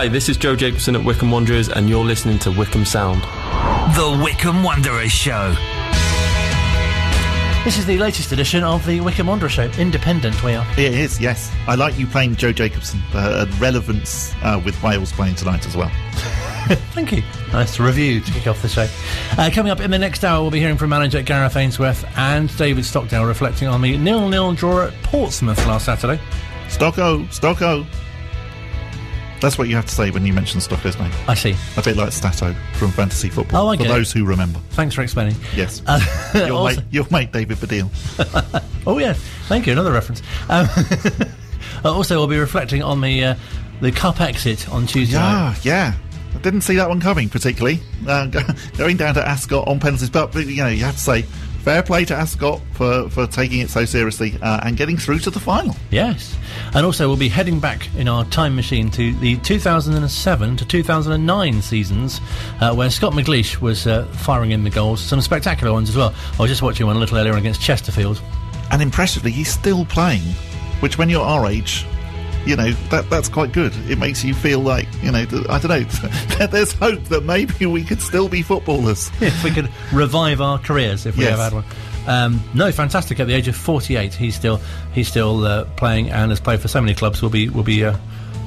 Hi, this is Joe Jacobson at Wycombe Wanderers, and you're listening to Wycombe Sound. The Wycombe Wanderers Show. This is the latest edition of the Wycombe Wanderer Show. Independent we are. It is, yes. I like you playing Joe Jacobson. The relevance uh, with Wales playing tonight as well. Thank you. Nice review to kick off the show. Uh, coming up in the next hour, we'll be hearing from manager Gareth Ainsworth and David Stockdale reflecting on the nil-nil draw at Portsmouth last Saturday. Stocko, Stocko. That's what you have to say when you mention Stocko's name. I see. A bit like Statto from fantasy football. Oh, I For get it. those who remember. Thanks for explaining. Yes. Uh, your, also- mate, your mate David Baddiel. Oh yeah, thank you. Another reference. Um, uh, also, we'll be reflecting on the uh, the cup exit on Tuesday. night. Yeah, yeah. I didn't see that one coming particularly. Uh, go- going down to Ascot on penalties, but, but, you know you have to say fair play to Ascot for, for taking it so seriously uh, and getting through to the final. Yes, and also we'll be heading back in our time machine to the 2007 to 2009 seasons, uh, where Scott McGleish was uh, firing in the goals. Some spectacular ones as well. I was just watching one a little earlier on against Chesterfield. And impressively, he's still playing, which when you're our age, you know that that's quite good. It makes you feel like you know I don't know. there's hope that maybe we could still be footballers. if we could revive our careers if we Yes. have had one. Um, no, fantastic. At the age of 48, he's still he's still uh, playing and has played for so many clubs. We'll be we'll be uh,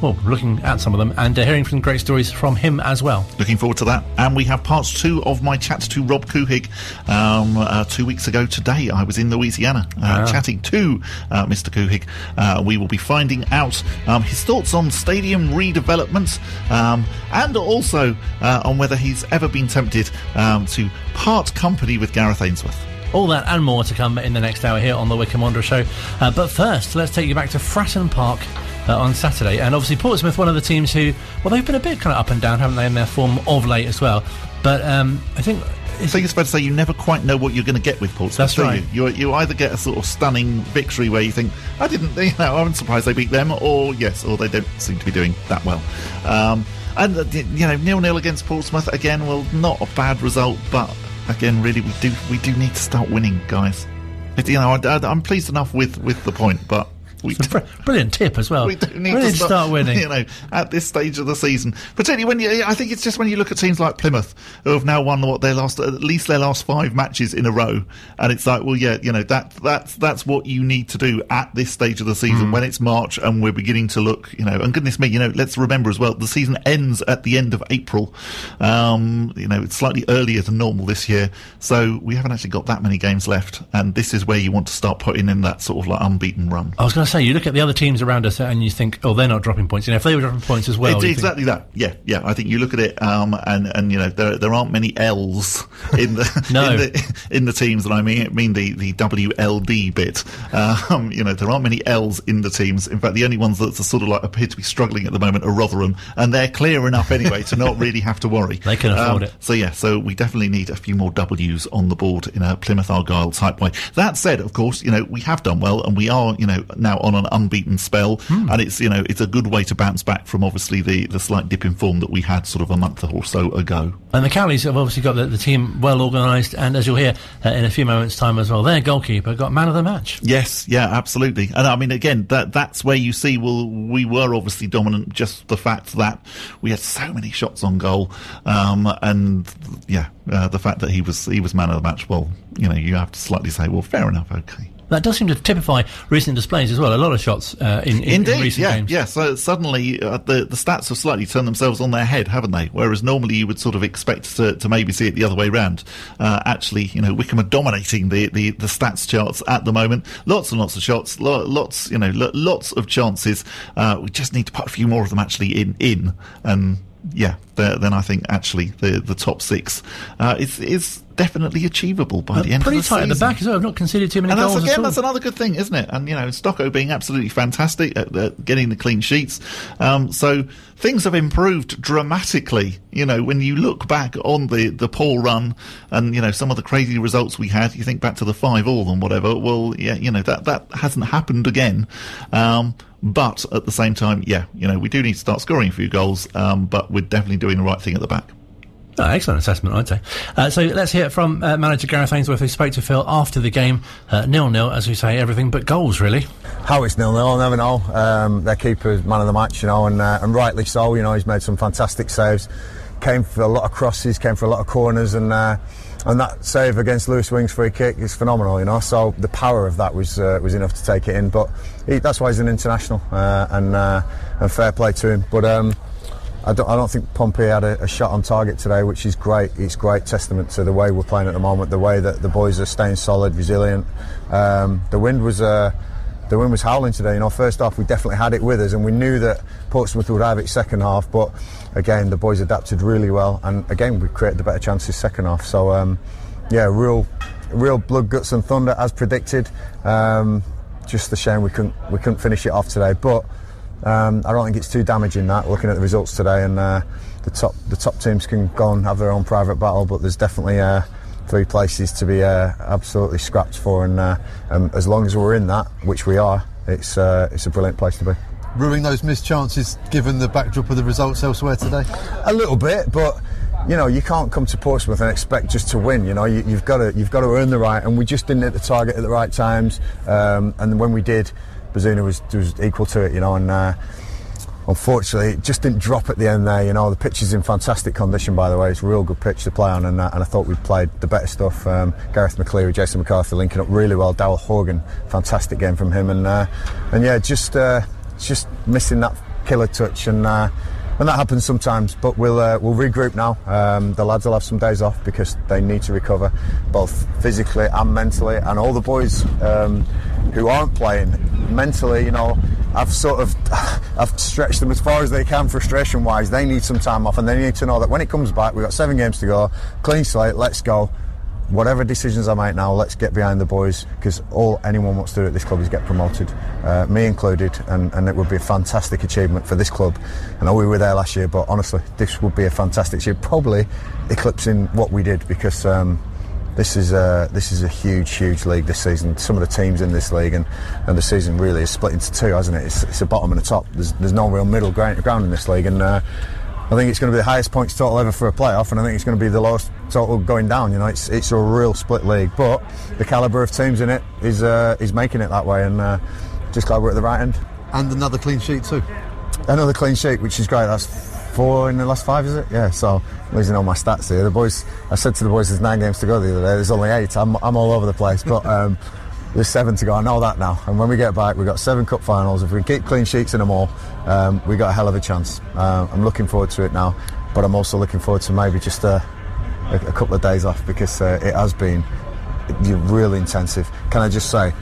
well looking at some of them and uh, hearing some great stories from him as well. Looking forward to that. And we have part two of my chat to Rob Couhig. Um, uh, two weeks ago today, I was in Louisiana uh, Ah. chatting to uh, Mr. Couhig. Uh, we will be finding out um, his thoughts on stadium redevelopment um, and also uh, on whether he's ever been tempted um, to part company with Gareth Ainsworth. All that and more to come in the next hour here on the Wycombe Wanderer Show. Uh, but first, let's take you back to Fratton Park uh, on Saturday. And obviously, Portsmouth, one of the teams who, well, they've been a bit kind of up and down, haven't they, in their form of late as well. But um, I think. I think it's fair to say you never quite know what you're going to get with Portsmouth. That's right. You? you you either get a sort of stunning victory where you think I didn't, you know, I'm surprised they beat them, or yes, or they don't seem to be doing that well. Um, and uh, you know, nil nil against Portsmouth again. Well, not a bad result, but again, really, we do we do need to start winning, guys. It, you know, I, I'm pleased enough with with the point, but. We Br- Brilliant tip as well. we do need Brilliant to start, winning. You know, at this stage of the season, particularly when you, I think it's just when you look at teams like Plymouth who have now won what their last, at least their last five matches in a row, and it's like, well, yeah, you know, that that's that's what you need to do at this stage of the season Mm. when it's March and we're beginning to look, you know, and goodness me, you know, let's remember as well, the season ends at the end of April. Um, you know, it's slightly earlier than normal this year, so we haven't actually got that many games left, and this is where you want to start putting in that sort of like unbeaten run. I was going to say, you look at the other teams around us and you think, oh, they're not dropping points. You know, if they were dropping points as well, It's you think- exactly that. Yeah, yeah. I think you look at it, um, and and you know there there aren't many L's in the No. in the in the teams, and I mean I mean the the WLD bit. Um, you know there aren't many L's in the teams. In fact, the only ones that are sort of like appear to be struggling at the moment are Rotherham, and they're clear enough anyway to not really have to worry. They can afford Um, it. So yeah, so we definitely need a few more W's on the board in a Plymouth Argyle type way. That said, of course, you know we have done well, and we are you know now on an unbeaten spell, Hmm. and it's you know it's a good way to bounce back from obviously the the slight dip in form that we had sort of a month or so ago. And the Cowleys have obviously got the, the team well organised, and as you'll hear uh, in a few moments' time as well, their goalkeeper got man of the match. Yes, yeah, absolutely. And I mean, again, that that's where you see, well, we were obviously dominant. Just the fact that we had so many shots on goal, um, and yeah, uh, the fact that he was he was man of the match. Well, you know, you have to slightly say, well, fair enough, okay. That does seem to typify recent displays as well. A lot of shots uh, in, in, in recent yeah, games. yeah. So suddenly uh, the the stats have slightly turned themselves on their head, haven't they? Whereas normally you would sort of expect to, to maybe see it the other way round. Uh, actually, you know, Wycombe are dominating the, the, the stats charts at the moment. Lots and lots of shots, lo- lots you know, lo- lots of chances. Uh, we just need to put a few more of them actually in in and. Yeah, then I think actually the the top six uh, is is definitely achievable by Uh, the end. pretty of the tight at the back as well. I've not conceded too many And that's goals again, at all. that's another good thing, isn't it? And you know, Stocko being absolutely fantastic at, at getting the clean sheets. Um, so things have improved dramatically. You know, when you look back on the the poor run and you know some of the crazy results we had, you think back to the five all and whatever. Well, yeah, you know that that hasn't happened again. Um, but at the same time, yeah, you know, we do need to start scoring a few goals. Um, but we're definitely doing the right thing at the back. Oh, excellent assessment, I'd say. Uh, so let's hear from uh, manager Gareth Ainsworth, who spoke to Phil after the game. Uh, nil nil, as we say, everything but goals, really. How it's nil nil, I'll never know. Um, their keeper's man of the match, you know, and, uh, and rightly so. You know, he's made some fantastic saves. Came for a lot of crosses, came for a lot of corners, and uh, and that save against Lewis Wing's free kick is phenomenal. You know, so the power of that was uh, was enough to take it in. But he, that's why he's an international, uh, and and fair play to him. But. Um, I don't, I don't think Pompey had a, a, shot on target today, which is great. It's great testament to the way we're playing at the moment, the way that the boys are staying solid, resilient. Um, the wind was uh, the wind was howling today. You know, first off, we definitely had it with us, and we knew that Portsmouth would have it second half. But again, the boys adapted really well, and again, we created the better chances second half. So um, yeah, real, real blood, guts, and thunder as predicted. Um, just a shame we couldn't we couldn't finish it off today, but. Um, I don't think it's too damaging that looking at the results today, and uh, the top the top teams can go and have their own private battle, but there's definitely uh, three places to be uh, absolutely scrapped for, and uh, um, as long as we're in that, which we are, it's uh, it's a brilliant place to be. Ruining those missed chances, given the backdrop of the results elsewhere today. A little bit, but you know, you can't come to Portsmouth and expect just to win. You know, you, have got to you've got to earn the right, and we just didn't hit the target at the right times. Um, and when we did, Bazunu was, was equal to it, you know, and uh, unfortunately it just didn't drop at the end there. You know, the pitch is in fantastic condition, by the way. It's a real good pitch to play on, and, uh, and I thought we played the better stuff. Um, Garath McCleary, Jason McCarthy linking up really well. Daryl Horgan, fantastic game from him, and uh, and yeah, just uh, just missing that killer touch and. And that happens sometimes. But we'll uh, we'll regroup now. Um, the lads will have some days off because they need to recover, both physically and mentally. And all the boys um, who aren't playing mentally, you know, I've sort of I've stretched them as far as they can, frustration wise. They need some time off, and they need to know that when it comes back, we've got seven games to go, clean slate. Let's go whatever decisions I make now, let's get behind the boys because all anyone wants to do at this club is get promoted, uh, me included, and, and, it would be a fantastic achievement for this club. I know we were there last year, but honestly, this would be a fantastic year, probably eclipsing what we did because. Um, this is a this is a huge, huge league this season. Some of the teams in this league, and, and the season really is split into two, hasn't it? It's, it's a bottom and a top. There's, there's no real middle ground, ground in this league, and uh, I think it's going to be the highest points total ever for a playoff, and I think it's going to be the lowest total going down. You know, it's it's a real split league, but the calibre of teams in it is uh, is making it that way, and uh, just glad we're at the right end. And another clean sheet too. Another clean sheet, which is great. That's four in the last five, is it? Yeah. So losing all my stats here. The boys, I said to the boys, there's nine games to go the other day. There's only eight. I'm I'm all over the place, but. Um, there's seven to go. I know that now. And when we get back, we've got seven cup finals. If we keep clean sheets in them all, um, we've got a hell of a chance. Uh, I'm looking forward to it now, but I'm also looking forward to maybe just a, a, a couple of days off because uh, it has been really intensive. Can I just say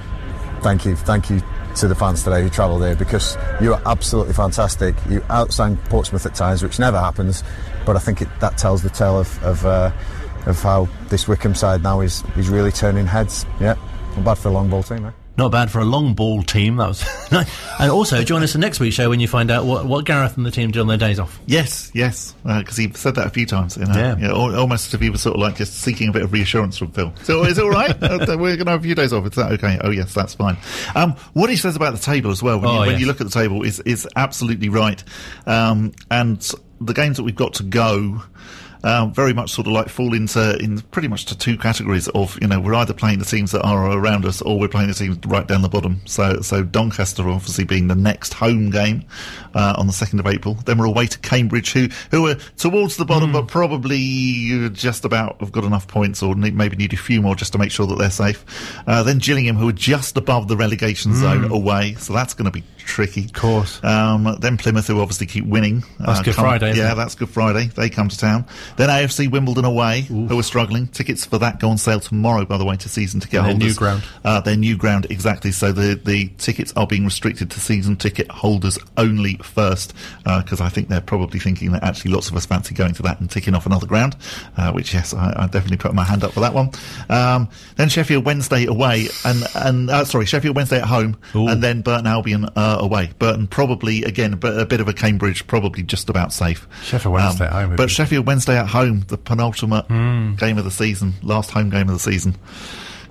thank you, thank you to the fans today who travelled here because you are absolutely fantastic. You outsang Portsmouth at times, which never happens, but I think it, that tells the tale of of, uh, of how this Wycombe side now is is really turning heads. Yeah. Not bad for a long ball team, eh? Not bad for a long ball team. That was nice. And also, join us in next week's show when you find out what, what Gareth and the team do on their days off. Yes, yes, because uh, he said that a few times. You know, yeah, yeah almost as if he was sort of like just seeking a bit of reassurance from Phil. So is it all right? uh, we're going to have a few days off. Is that okay? Oh yes, that's fine. Um, what he says about the table as well, when, oh, you, when yes. you look at the table, is is absolutely right. Um, and the games that we've got to go uh, very much sort of like fall into in pretty much to two categories of you know we're either playing the teams that are around us or we're playing the teams right down the bottom. So so Doncaster obviously being the next home game uh, on the second of April. Then we're away to Cambridge, who who are towards the bottom, mm. but probably just about have got enough points, or need, maybe need a few more just to make sure that they're safe. Uh, then Gillingham, who are just above the relegation mm. zone, away. So that's going to be tricky. Of course. Um, then Plymouth, who obviously keep winning. That's uh, Good come, Friday. Yeah, that's Good Friday. They come to town. Then AFC Wimbledon away, Oof. who are struggling. Tickets for that go on sale tomorrow, by the way, to season ticket and holders. Their new ground. Uh, their new ground, exactly. So the, the tickets are being restricted to season ticket holders only first, because uh, I think they're probably thinking that actually lots of us fancy going to that and ticking off another ground, uh, which, yes, I, I, definitely put my hand up for that one. Um, then Sheffield Wednesday away, and, and uh, sorry, Sheffield Wednesday at home, Ooh. and then Burton Albion uh, away. Burton probably, again, a bit of a Cambridge, probably just about safe. Sheffield Wednesday um, at home. But Sheffield Wednesday at home, the penultimate mm. game of the season, last home game of the season.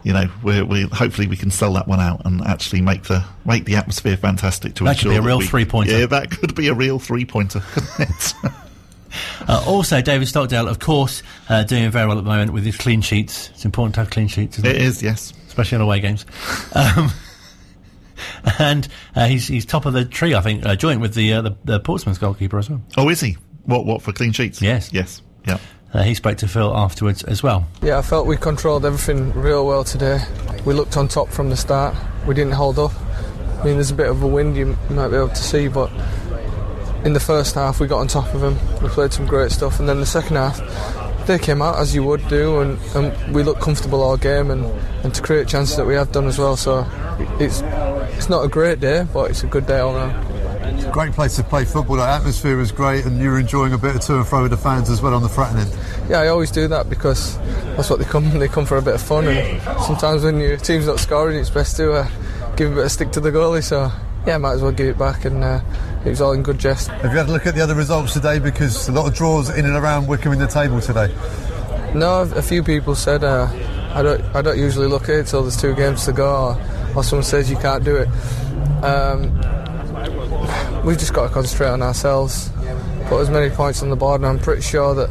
You know, we we hopefully we can sell that one out and actually make the make the atmosphere fantastic to that could be a real we, three pointer. Yeah, that could be a real three pointer. Uh, also, David Stockdale, of course, uh, doing very well at the moment with his clean sheets. It's important to have clean sheets, isn't it? It is, yes. Especially in away games. Um, and uh, he's he's top of the tree, I think, uh, joint with the, uh, the the Portsmouth goalkeeper as well. Oh, is he? What? What for clean sheets? Yes. Yes. Yeah. Uh, he spoke to Phil afterwards as well. Yeah, I felt we controlled everything real well today. We looked on top from the start. We didn't hold up. I mean, there's a bit of a wind you might be able to see, but in the first half we got on top of them. We played some great stuff, and then the second half they came out as you would do, and, and we looked comfortable all game, and, and to create chances that we have done as well. So it's it's not a great day, but it's a good day all round. Great place to play football. The atmosphere was great, and you were enjoying a bit of to and fro with the fans as well on the front end. Yeah, I always do that because that's what they come. They come for a bit of fun, and sometimes when your team's not scoring, it's best to uh, give a bit of stick to the goalie. So yeah, might as well give it back, and uh, it was all in good jest. Have you had a look at the other results today? Because a lot of draws in and around Wycombe in the table today. No, a few people said uh, I don't. I don't usually look at it till there's two games to go, or, or someone says you can't do it. Um, we've just got to concentrate on ourselves, put as many points on the board, and I'm pretty sure that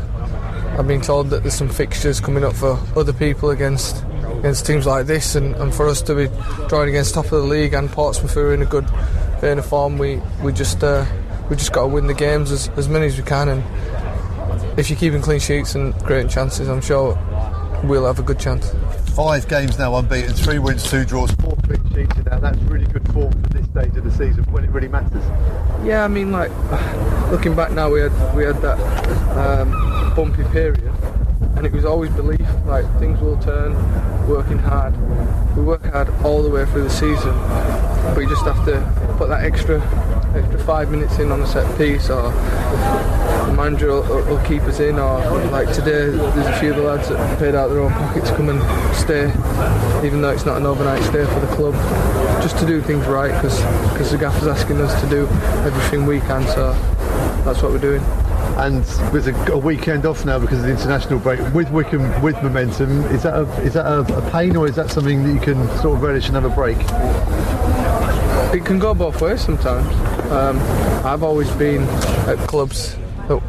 I've been told that there's some fixtures coming up for other people against against teams like this, and, and for us to be drawing against top of the league and Portsmouth who are in a good vein of form, we we just uh, we just got to win the games as, as many as we can, and if you're keeping clean sheets and creating chances, I'm sure we'll have a good chance. Five games now unbeaten, three wins, two draws, four clean sheets now. That's really good form stage of the season when it really matters. Yeah, I mean, like looking back now, we had we had that um, bumpy period, and it was always belief. Like things will turn, working hard. We work hard all the way through the season, but you just have to put that extra extra five minutes in on a set piece, or the manager will, will keep us in, or like today, there's a few of the lads that paid out their own pockets to come and stay, even though it's not an overnight stay for the club, just to do things right, because the gaffer's asking us to do everything we can, so that's what we're doing. And with a, a weekend off now because of the international break, with Wycombe with momentum, is that a, is that a, a pain or is that something that you can sort of relish and have a break? It can go both ways sometimes. Um, I've always been at clubs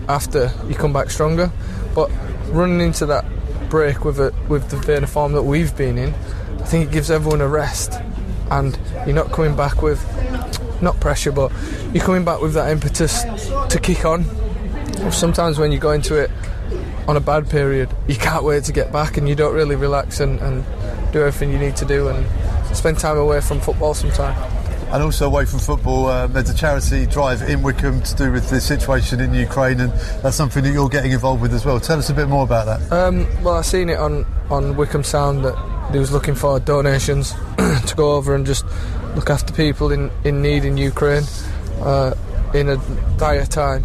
after you come back stronger, but running into that break with a, with the vein of form that we've been in, I think it gives everyone a rest, and you're not coming back with not pressure, but you're coming back with that impetus to kick on. Sometimes when you go into it on a bad period, you can't wait to get back, and you don't really relax and, and do everything you need to do, and spend time away from football sometimes. And also away from football, um, there's a charity drive in Wycombe to do with the situation in Ukraine, and that's something that you're getting involved with as well. Tell us a bit more about that. Um, well, I seen it on on Wycombe Sound that they was looking for donations to go over and just look after people in, in need in Ukraine uh, in a dire time.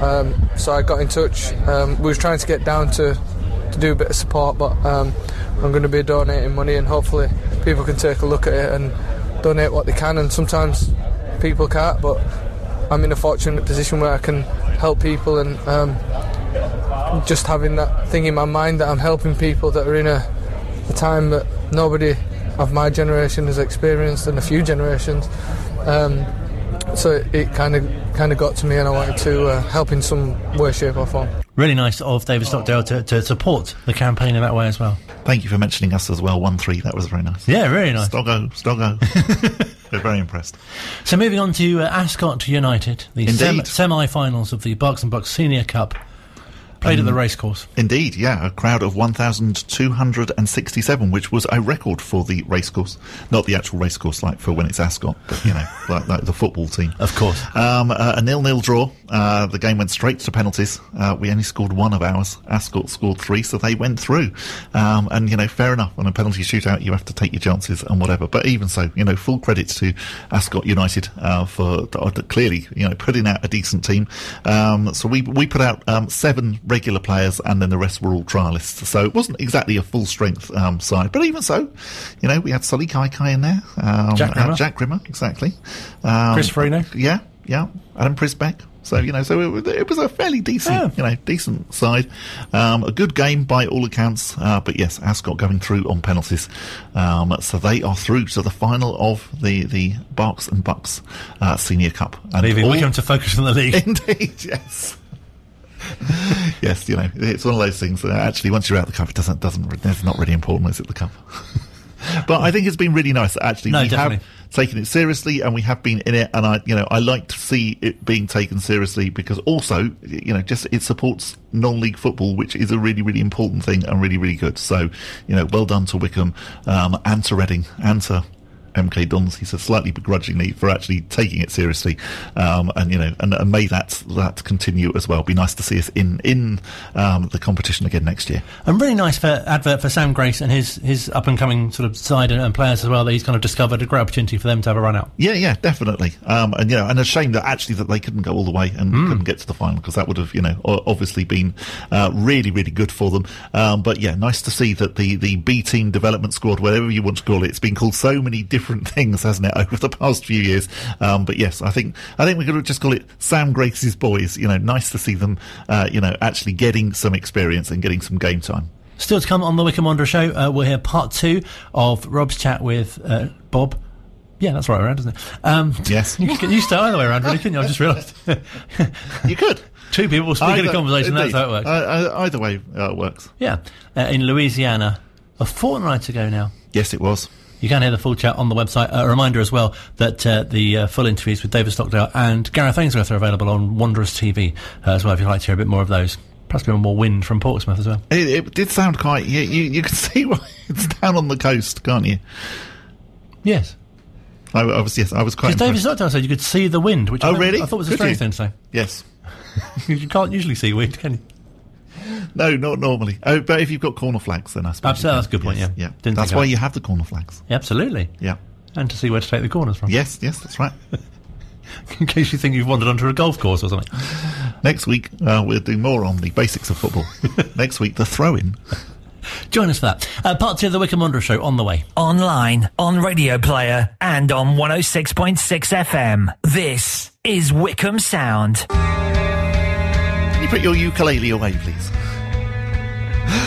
Um, so I got in touch. Um, we was trying to get down to to do a bit of support, but um, I'm going to be donating money, and hopefully people can take a look at it and donate what they can. And sometimes people can't, but I'm in a fortunate position where I can help people, and um, just having that thing in my mind that I'm helping people that are in a, a time that nobody of my generation has experienced, and a few generations. Um, so it kind of kind of got to me, and I wanted to uh, help in some way, shape, or form. Really nice of David Stockdale to, to support the campaign in that way as well. Thank you for mentioning us as well. One three. That was very nice. Yeah, really nice. Stocko, Stocko. We're very impressed. So moving on to uh, Ascot United, the Indeed. semi-finals of the Berks and Bucks Senior Cup, played at the racecourse. Indeed, yeah, a crowd of 1,267, which was a record for the racecourse. Not the actual racecourse, like for when it's Ascot, but, you know, like, like the football team. Of course. Um, uh, a nil-nil draw. Uh, the game went straight to penalties. Uh, we only scored one of ours. Ascot scored three, so they went through. Um, and, you know, fair enough. On a penalty shootout, you have to take your chances and whatever. But even so, you know, full credit to Ascot United uh, for uh, clearly, you know, putting out a decent team. Um, so we we put out um, seven regular players, and then the rest were all trialists. So it wasn't exactly a full strength um, side, but even so, you know, we had Sullay Kaikai in there, um, Jack Rimmer. Jack Rimmer, exactly. Um, Chris Forino. yeah, yeah. Adam Przybek. So you know, so it, was- it was a fairly decent, Yeah. you know, decent side. Um, a good game by all accounts. Uh, but yes, Ascot going through on penalties. Um, so they are through to the final of the the Berks and Bucks uh, Senior Cup. And Leaving all- Wycombe to focus on the league. Indeed, yes. yes, you know, it's one of those things that actually once you're out of the cup, it doesn't doesn't it's not really important, is it? The cup. but I think it's been really nice actually No, we definitely. have taken it seriously and we have been in it, and I, you know, I like to see it being taken seriously because also, you know, just it supports non-league football, which is a really really important thing and really really good. So, you know, well done to Wycombe um, and to Reading and to MK Dons, he said slightly begrudgingly for actually taking it seriously, um, and you know, and, and may that that continue as well. Be nice to see us in in um, the competition again next year. And really nice for advert for Sam Grace and his his up and coming sort of side and, and players as well. That he's kind of discovered a great opportunity for them to have a run out. Yeah, yeah, definitely. Um, and you know, and a shame that actually that they couldn't go all the way and Hmm. couldn't get to the final because that would have, you know, obviously been uh, really, really good for them. Um, but yeah, nice to see that the the B team development squad, whatever you want to call it, it's been called so many different things, hasn't it, over the past few years? Um, but yes, I think I think we could just call it Sam Grace's boys. You know, nice to see them, uh, you know, actually getting some experience and getting some game time. Still to come on the Wycombe Wanderer show, uh, we'll hear part two of Rob's chat with uh, Bob. Yeah, that's right around, isn't it? Um, Yes. you could you start either way around, really, couldn't you? I just realised. You could. Two people speaking in a conversation, that's how it works. Uh, uh, either way, uh, it works. yeah, uh, in Louisiana, a fortnight ago now. Yes, it was. You can hear the full chat on the website. A reminder as well that uh, the uh, full interviews with David Stockdale and Gareth Ainsworth are available on Wanderers TV uh, as well if you'd like to hear a bit more of those. Perhaps a bit more wind from Portsmouth as well. It, it did sound quite. You, you, you can see why it's down on the coast, can't you? Yes. I, I was yes, I was quite. David. Stockdale said you could see the wind, which I Oh, thought- really? I thought was a Could strange you? thing to say. Yes. you can't usually see wind, can you? No, not normally. Oh, but if you've got corner flags, then I suppose. Absolutely, that's a good point, Yes, yeah. yeah. Didn't that's why of you have the corner flags. Absolutely. Yeah. And to see where to take the corners from. Yes, yes, that's right. In case you think you've wandered onto a golf course or something. Next week uh, we'll do more on the basics of football. Next week the throw-in. Join us for that. Uh, part two of the Wycombe Wanderer show on the way. Online, on Radio Player, and on 106.6 FM. This is Wycombe Sound. Can you put your ukulele away, please?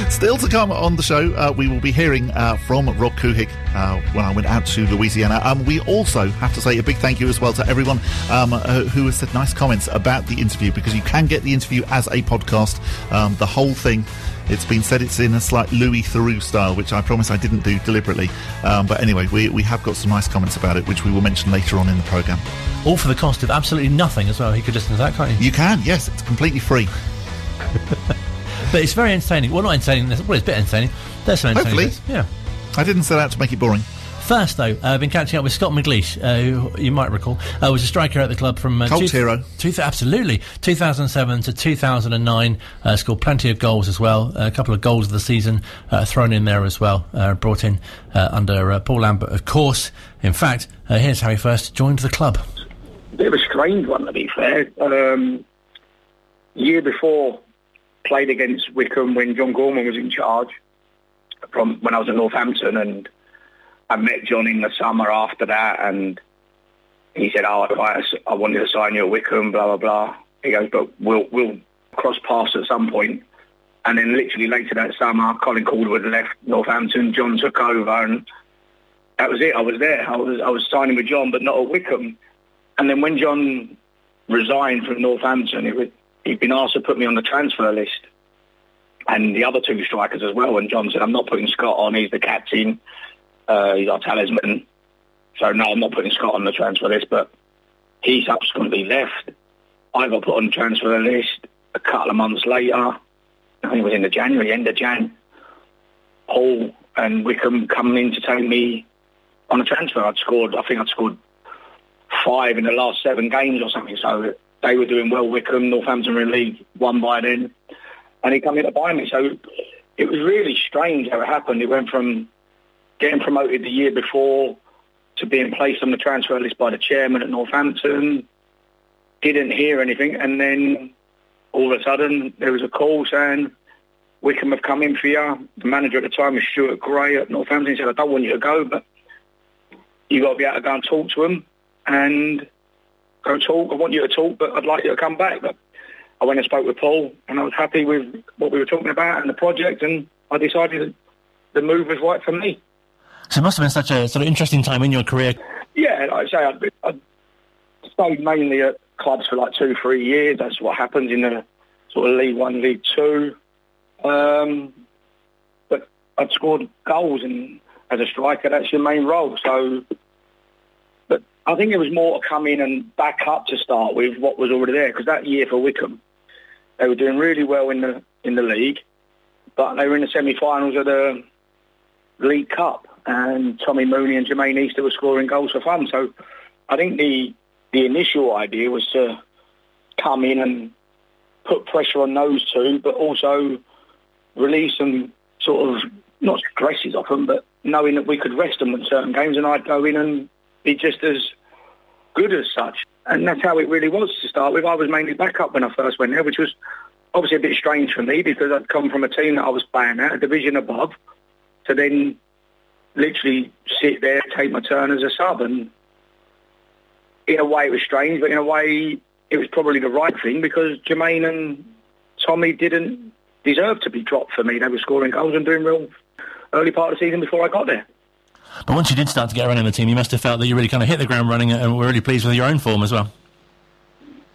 Still to come on the show, uh, we will be hearing uh, from Rob Couhig uh, when I went out to Louisiana. Um, we also have to say a big thank you as well to everyone um, uh, who has said nice comments about the interview because you can get the interview as a podcast, um, the whole thing. It's been said it's in a slight Louis Theroux style, which I promise I didn't do deliberately. Um, but anyway, we, we have got some nice comments about it, which we will mention later on in the programme. All for the cost of absolutely nothing as well. You could listen to that, can't you? You can, yes, it's completely free. But it's very entertaining. Well, not entertaining. Well, it's a bit entertaining. There's some entertaining Hopefully. bits. Yeah. I didn't set out to make it boring. First, though, uh, I've been catching up with Scott McGleish, uh, who you might recall uh, was a striker at the club from uh, Cult hero. two, absolutely 2007 to 2009. Uh, scored plenty of goals as well. a couple of goals of the season uh, thrown in there as well. Uh, brought in uh, under uh, Paul Lambert, of course. In fact, uh, here's how he first joined the club. bit of a strange one to be fair. Um, year before, played against Wycombe when John Gorman was in charge. From when I was at Northampton, and I met John in the summer after that, and he said, "Oh, I, wanted to sign you at Wycombe." Blah blah blah. He goes, "But we'll we'll cross paths at some point." And then literally later that summer, Colin Calderwood left Northampton. John took over, and that was it. I was there. I was I was signing with John, but not at Wycombe. And then when John resigned from Northampton, he'd been asked to put me on the transfer list, and the other two strikers as well. And John said, "I'm not putting Scott on. He's the captain. Uh, he's our talisman. So no, I'm not putting Scott on the transfer list." But he subsequently left. I got put on the transfer list a couple of months later. I think it was in the January, end of Jan. Paul and Wycombe coming in to take me on a transfer. I'd scored, I think I'd scored five in the last seven games or something. So they were doing well. Wycombe, Northampton were in League One by then, and he come in to buy me. So it was really strange how it happened. It went from getting promoted the year before to being placed on the transfer list by the chairman at Northampton. Didn't hear anything, and then all of a sudden there was a call saying Wycombe have come in for you. The manager at the time was Stuart Gray at Northampton. He said, I don't want you to go, but you got to be able to go and talk to them and go talk. I want you to talk, but I'd like you to come back. But I went and spoke with Paul, and I was happy with what we were talking about and the project, and I decided that the move was right for me. So it must have been such a sort of interesting time in your career. Yeah, like I say, I'd, been- I'd stayed mainly at clubs for like two, three years. That's what happens in the sort of League One, League Two. Um, but I'd scored goals, and as a striker, that's your main role. So, but I think it was more to come in and back up to start with what was already there. Because that year for Wycombe, they were doing really well in the in the league, but they were in the semi-finals of the League Cup, and Tommy Mooney and Jermaine Easter were scoring goals for fun. So, I think the the initial idea was to come in and put pressure on those two, but also release some sort of not stresses off them, but knowing that we could rest them in certain games, and I'd go in and be just as good as such. And that's how it really was to start with. I was mainly backup when I first went there, which was obviously a bit strange for me because I'd come from a team that I was playing at, a division above, to then literally sit there, take my turn as a sub. And in a way it was strange, but in a way it was probably the right thing because Jermaine and Tommy didn't deserve to be dropped for me. They were scoring goals and doing real early part of the season before I got there. But once you did start to get around in the team, you must have felt that you really kind of hit the ground running and were really pleased with your own form as well.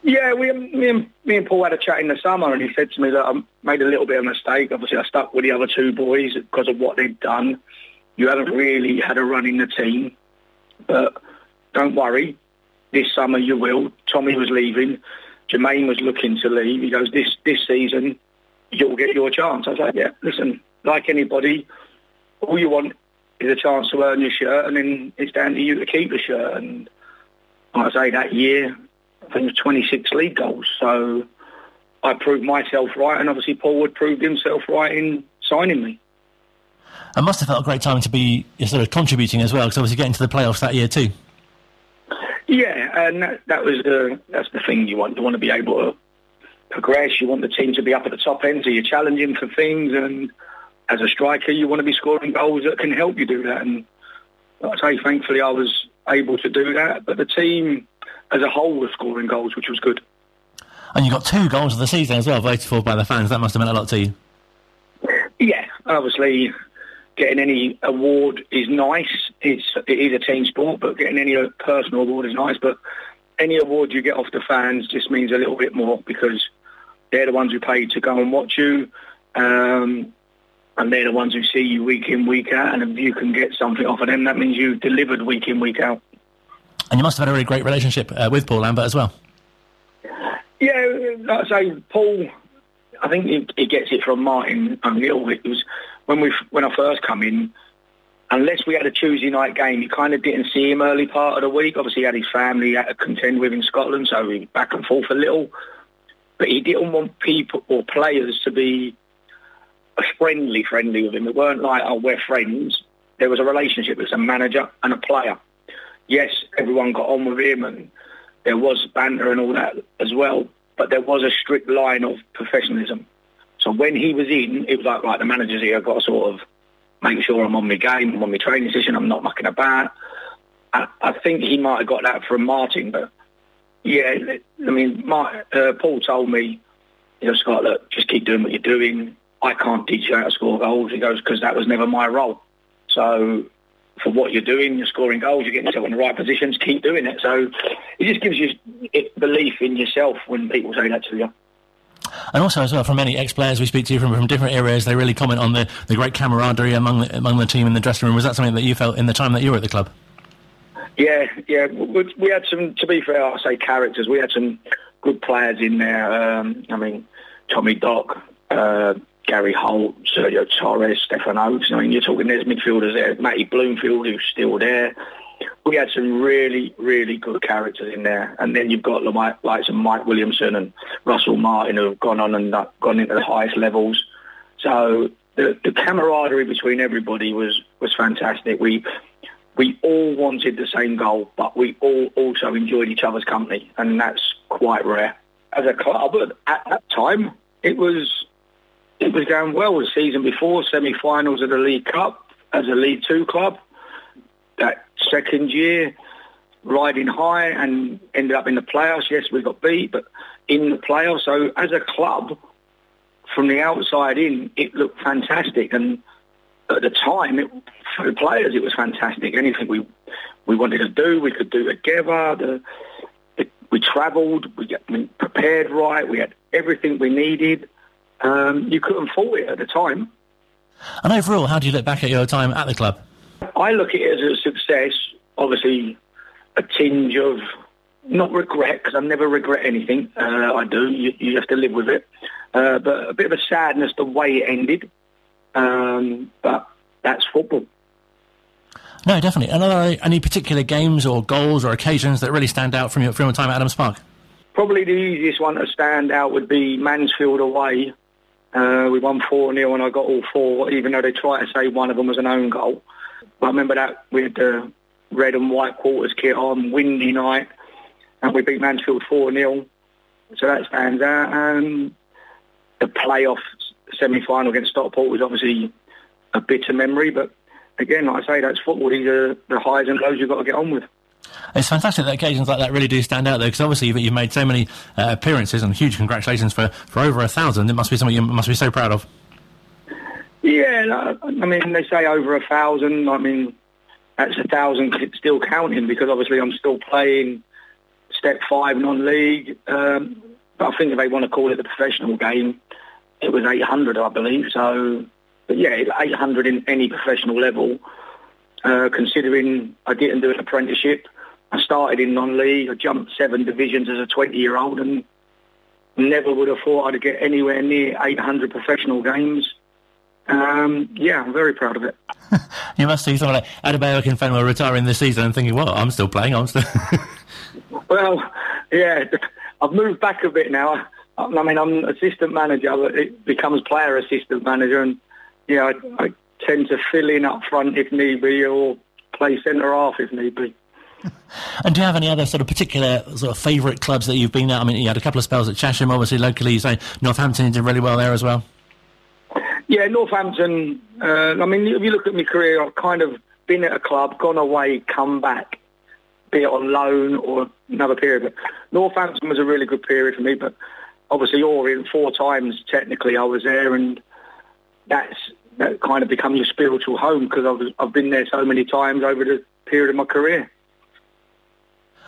Yeah, we, me, and, me and Paul had a chat in the summer, and he said to me that I made a little bit of a mistake. Obviously, I stuck with the other two boys because of what they'd done. You haven't really had a run in the team, but don't worry. This summer you will. Tommy was leaving. Jermaine was looking to leave. He goes, this this season, you'll get your chance. I was like, yeah, listen, like anybody, all you want is a chance to earn your shirt, and then it's down to you to keep the shirt. And I say, that year, I think it was 26 league goals. So I proved myself right, and obviously Paul would proved himself right in signing me. It must have felt a great time to be sort of contributing as well, because obviously getting to the playoffs that year too. Yeah, and that, that was the that's the thing you want. You want to be able to progress. You want the team to be up at the top end, so you're challenging for things. And as a striker, you want to be scoring goals that can help you do that. And like I say, thankfully, I was able to do that. But the team as a whole was scoring goals, which was good. And you got two goals of the season as well, voted for by the fans. That must have meant a lot to you. Yeah, obviously, getting any award is nice. It's it is a team sport, but getting any personal award is nice. But any award you get off the fans just means a little bit more because they're the ones who pay to go and watch you, um, and they're the ones who see you week in week out. And if you can get something off of them, that means you've delivered week in week out. And you must have had a really great relationship uh, with Paul Lambert as well. Yeah, like I say, Paul. I think he, he gets it from Martin O'Neill. It was when we when I first come in. Unless we had a Tuesday night game, you kind of didn't see him early part of the week. Obviously, he had his family he had to contend with in Scotland, so he back and forth a little. But he didn't want people or players to be friendly, friendly with him. It weren't like, oh, we're friends. There was a relationship. It was a manager and a player. Yes, everyone got on with him, and there was banter and all that as well. But there was a strict line of professionalism. So when he was in, it was like, right, the manager's here. I've got to sort of make sure I'm on my game, I'm on my training session, I'm not mucking about. I, I think he might have got that from Martin, but yeah, I mean, my, uh, Paul told me, you know, Scott, look, just keep doing what you're doing. I can't teach you how to score goals. He goes, because that was never my role. So for what you're doing, you're scoring goals, you're getting yourself in the right positions, keep doing it. So it just gives you belief in yourself when people say that to you. And also, as well, from many ex-players we speak to from, from different areas, they really comment on the, the great camaraderie among the, among the team in the dressing room. Was that something that you felt in the time that you were at the club? Yeah, yeah. We, had some, to be fair, I say characters. We had some good players in there. Um, I mean, Tommy Dock, uh, Gary Holt, Sergio Torres, Stefan Oakes. I mean, you're talking there's midfielders there. Matty Bloomfield, who's still there. We had some really, really good characters in there. And then you've got like, like some Mike Williamson and Russell Martin who have gone on and uh, gone into the highest levels. So the, the camaraderie between everybody was, was fantastic. We we all wanted the same goal, but we all also enjoyed each other's company, and that's quite rare. As a club, at that time, it was it was going well. The season before, semi-finals of the League Cup as a League Two club. That second year, riding high and ended up in the playoffs. Yes, we got beat, but in the playoffs. So as a club, from the outside in, it looked fantastic. And at the time, it, for the players, it was fantastic. Anything we we wanted to do, we could do together. The, we travelled, we got prepared right. We had everything we needed. Um, you couldn't fault it at the time. And overall, how do you look back at your time at the club? I look at it as a success. Obviously, a tinge of not regret because I never regret anything. Uh, I do. You, you have to live with it. Uh, but a bit of a sadness the way it ended. Um, but that's football. No, definitely. And are there any particular games or goals or occasions that really stand out from your, from your time at Adams Park? Probably the easiest one to stand out would be Mansfield away. Uh, we won 4-0 and I got all four, even though they tried to say one of them was an own goal. I remember that we had the red and white quarters kit on, windy night, and we beat Mansfield 4-0. So that stands out. And the playoff semi-final against Stockport was obviously a bitter memory, but again, like I say, that's football. These are the highs and lows you've got to get on with. It's fantastic that occasions like that really do stand out, though, because obviously you've, you've made so many uh, appearances, and huge congratulations for, for over a thousand. It must be something you must be so proud of. Yeah, I mean, they say over a thousand. I mean, that's a thousand still counting because obviously I'm still playing step five non-league. Um, but I think if they want to call it the professional game, it was 800, I believe. So, but yeah, 800 in any professional level. Uh, considering I didn't do an apprenticeship, I started in non-league. I jumped seven divisions as a 20-year-old, and never would have thought I'd get anywhere near 800 professional games. Um, yeah, I'm very proud of it. you must see someone like Adebayo Akinfenwa retiring this season and thinking, well, I'm still playing, I'm still... well, yeah, I've moved back a bit now. I mean, I'm assistant manager, but it becomes player assistant manager, and yeah, I, I tend to fill in up front if need be, or play centre half if need be. And do you have any other sort of particular sort of favourite clubs that you've been at? I mean, you had a couple of spells at Chesham, obviously locally. You say Northampton did really well there as well. Yeah, Northampton. Uh, I mean, if you look at my career, I've kind of been at a club, gone away, come back, be it on loan or another period. But Northampton was a really good period for me. But obviously, Orient four times technically I was there, and that's that kind of become your spiritual home because I've I've been there so many times over the period of my career.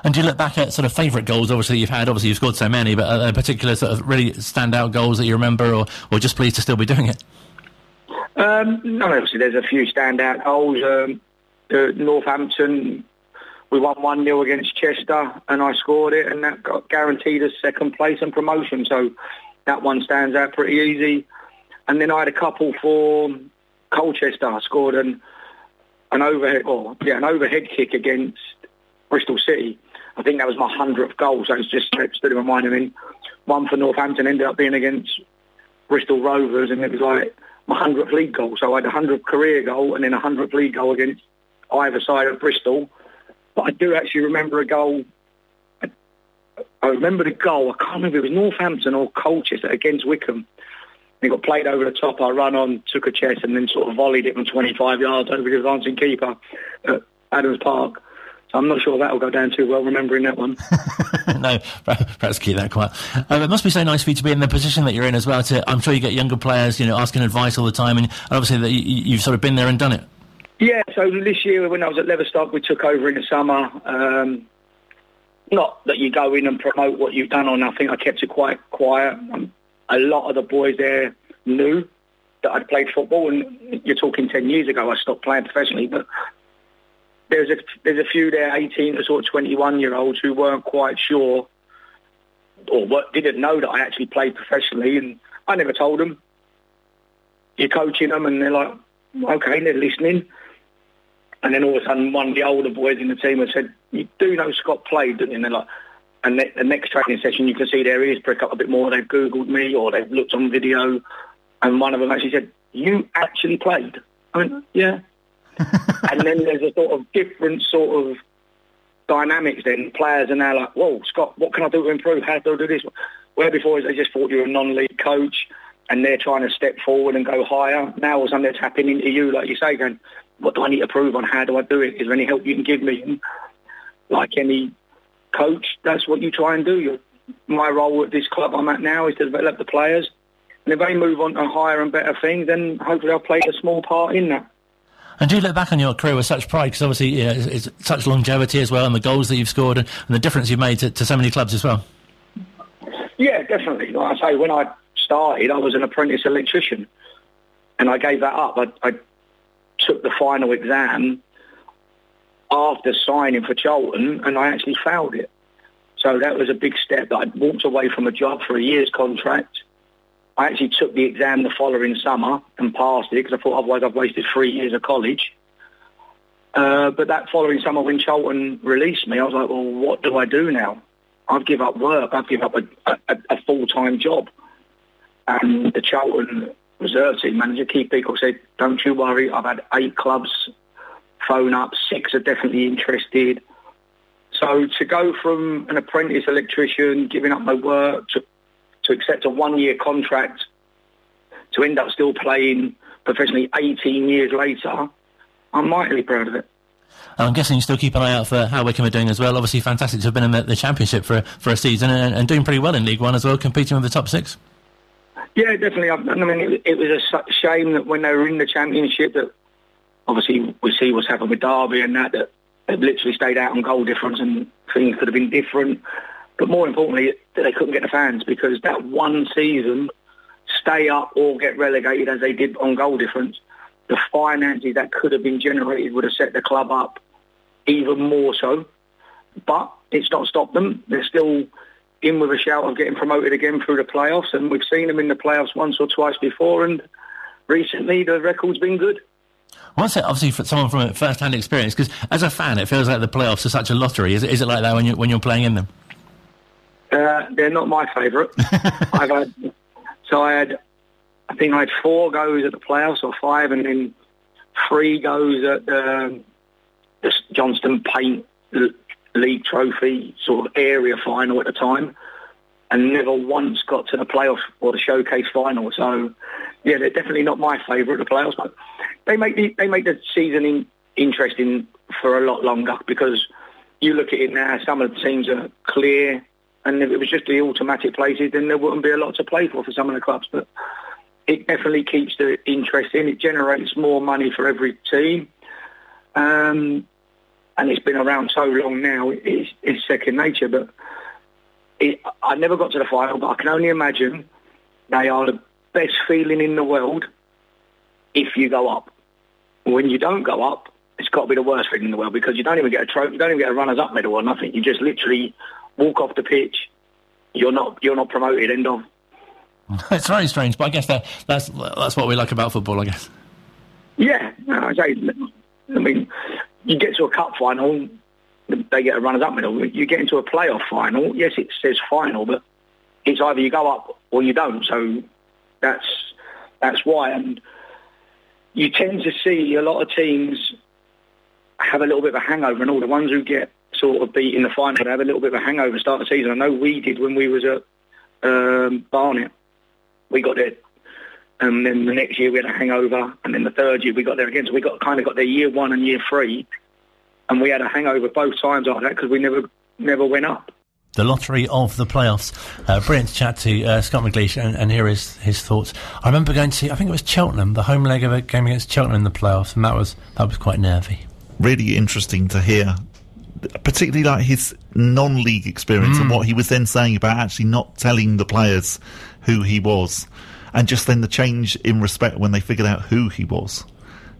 And do you look back at sort of favourite goals, obviously, you've had? Obviously, you've scored so many, but a particular sort of really standout goals that you remember or, or just pleased to still be doing it? Um, no, obviously, there's a few standout goals. Um, uh, Northampton, we won 1-0 against Chester, and I scored it, and that got guaranteed us second place and promotion. So that one stands out pretty easy. And then I had a couple for Colchester. I scored an, an overhead, or yeah, an overhead kick against Bristol City. I think that was my hundredth goal, so it's just stood in my mind. I mean, one for Northampton ended up being against Bristol Rovers, and it was like my hundredth league goal. So I had a hundredth career goal and then a hundredth league goal against either side of Bristol. But I do actually remember a goal. I remember the goal. I can't remember if it was Northampton or Colchester against Wycombe. It got played over the top. I ran on, took a chest, and then sort of volleyed it from 25 yards over the advancing keeper at Adams Park. So I'm not sure that'll go down too well, remembering that one. no, perhaps keep that quiet. Um, it must be so nice for you to be in the position that you're in as well. To, I'm sure you get younger players, you know, asking advice all the time, and obviously that you, have sort of been there and done it. Yeah. So this year, when I was at Leverstock, we took over in the summer. Um, not that you go in and promote what you've done or nothing. I kept it quite quiet. Um, a lot of the boys there knew that I'd played football, and you're talking 10 years ago. I stopped playing professionally, but there's a there's a few there, 18 to sort of 21 year olds who weren't quite sure or what didn't know that I actually played professionally, and I never told them. You're coaching them, and they're like, okay, they're listening. And then all of a sudden, one of the older boys in the team had said, "You do know Scott played, don't you?" And they're like, and the next training session, you can see their ears prick up a bit more. They've googled me or they've looked on video, and one of them actually said, "You actually played?" I went, "Yeah." and then there's a sort of different sort of dynamics then. Players are now like, whoa, Scott, what can I do to improve? How do I do this? Where before they just thought you were a non-league coach and they're trying to step forward and go higher. Now all of a sudden they're tapping into you, like you say, going, what do I need to prove on? How do I do it? Is there any help you can give me? And like any coach, that's what you try and do. You're, my role at this club I'm at now is to develop the players. And if they move on to higher and better things, then hopefully I'll play a small part in that. And do you look back on your career with such pride? Because obviously it's, it's, such longevity as well, and the goals that you've scored, and, and the difference you've made to, to, so many clubs as well. Yeah, definitely. Like I say, when I started, I was an apprentice electrician, and I gave that up. I, I took the final exam after signing for Charlton, and I actually failed it. So that was a big step. I walked away from a job for a year's contract. I actually took the exam the following summer and passed it because I thought otherwise I've wasted three years of college. Uh, but that following summer when Charlton released me, I was like, well, what do I do now? I've give up work. I've give up a, a, a full-time job. And the Charlton reserve team manager, Keith Peacock, said, don't you worry. I've had eight clubs phone up. Six are definitely interested. So to go from an apprentice electrician, giving up my work, to, to accept a one-year contract, to end up still playing professionally 18 years later, I'm mightily proud of it. I'm guessing you still keep an eye out for how Wycombe are doing as well. Obviously, fantastic to have been in the, the Championship for for a season and, and, doing pretty well in League One as well, competing with the top six. Yeah, definitely. I mean, it, it was a shame that when they were in the Championship, that obviously we see what's happened with Derby and that that they literally stayed out on goal difference and things could have been different. But more importantly, they couldn't get the fans because that one season, stay up or get relegated as they did on goal difference, the finances that could have been generated would have set the club up even more so. But it's not stopped them. They're still in with a shout of getting promoted again through the playoffs, and we've seen them in the playoffs once or twice before, and recently the record's been good. Well, that's obviously for someone from a first-hand experience, because as a fan, it feels like the playoffs are such a lottery. Is it, is it like that when you when you're playing in them? Uh, they're not my favourite. I've had so I had I think I had four goes at the playoffs or five, and then three goes at the, the Johnstone Paint League Trophy sort of area final at the time, and never once got to the playoff or the showcase final. So, yeah, they're definitely not my favourite the playoffs, but they make the they make the season in, interesting for a lot longer because you look at it now, some of the teams are clear, and if it was just the automatic places, then there wouldn't be a lot to play for for some of the clubs, but it definitely keeps the interest in. It generates more money for every team. Um, and it's been around so long now, it's, it's second nature. But it, I never got to the final, but I can only imagine they are the best feeling in the world if you go up. When you don't go up, it's got to be the worst feeling in the world because you don't even get a trophy, you don't even get a runners-up medal or nothing. You just literally walk off the pitch. You're not you're not promoted. End of. it's very strange, but I guess that that's that's what we like about football. I guess. Yeah, I say. I mean, you get to a cup final, they get a runners-up medal. You get into a playoff final. Yes, it says final, but it's either you go up or you don't. So that's that's why, and you tend to see a lot of teams have a little bit of a hangover, and all the ones who get sort of beat in the final they have a little bit of a hangover start of the season. I know we did when we was at um, Barnet we got there. And then the next year we had a hangover, and then the third year we got there again. So we got kind of got there year one and year three, and we had a hangover both times after that because we never never went up. The lottery of the playoffs. Uh, brilliant to chat to uh, Scott McGleish and, and hear his, his thoughts. I remember going to see, I think it was Cheltenham, the home leg of a game against Cheltenham in the playoffs, and that was that was quite nervy. Really interesting to hear particularly like his non-league experience mm. and what he was then saying about actually not telling the players who he was, and just then the change in respect when they figured out who he was.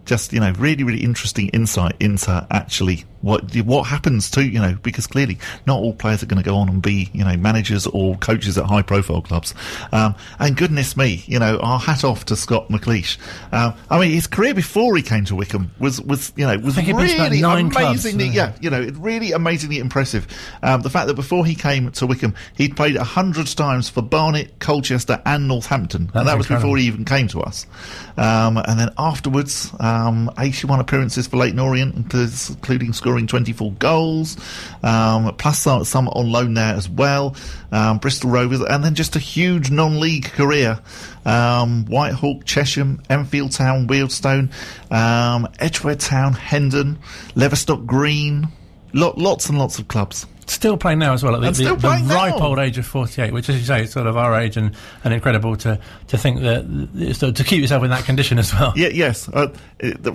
Just you know, really, really interesting insight into actually what what happens to you know because clearly not all players are going to go on and be you know managers or coaches at high profile clubs um, and goodness me you know our hat off to Scott McGleish um, I mean his career before he came to Wycombe was was you know was really amazingly yeah. yeah. you know really amazingly impressive um, the fact that before he came to Wycombe he'd played a hundred times for Barnet Colchester and Northampton That's and that was incredible. before he even came to us um, and then afterwards 81 um, appearances for Leyton Orient including scoring 24 goals, um, plus some on loan there as well. Um, Bristol Rovers, and then just a huge non-league career. Um, Whitehawk, Chesham, Enfield Town, Wealdstone, um, Edgware Town, Hendon, Leverstock Green. Lot, lots and lots of clubs. Still playing now as well at the, the, the ripe now. old age of 48, which, as you say, is sort of our age and, and incredible to, to think that to, keep yourself in that condition as well. Yeah, yes. Uh,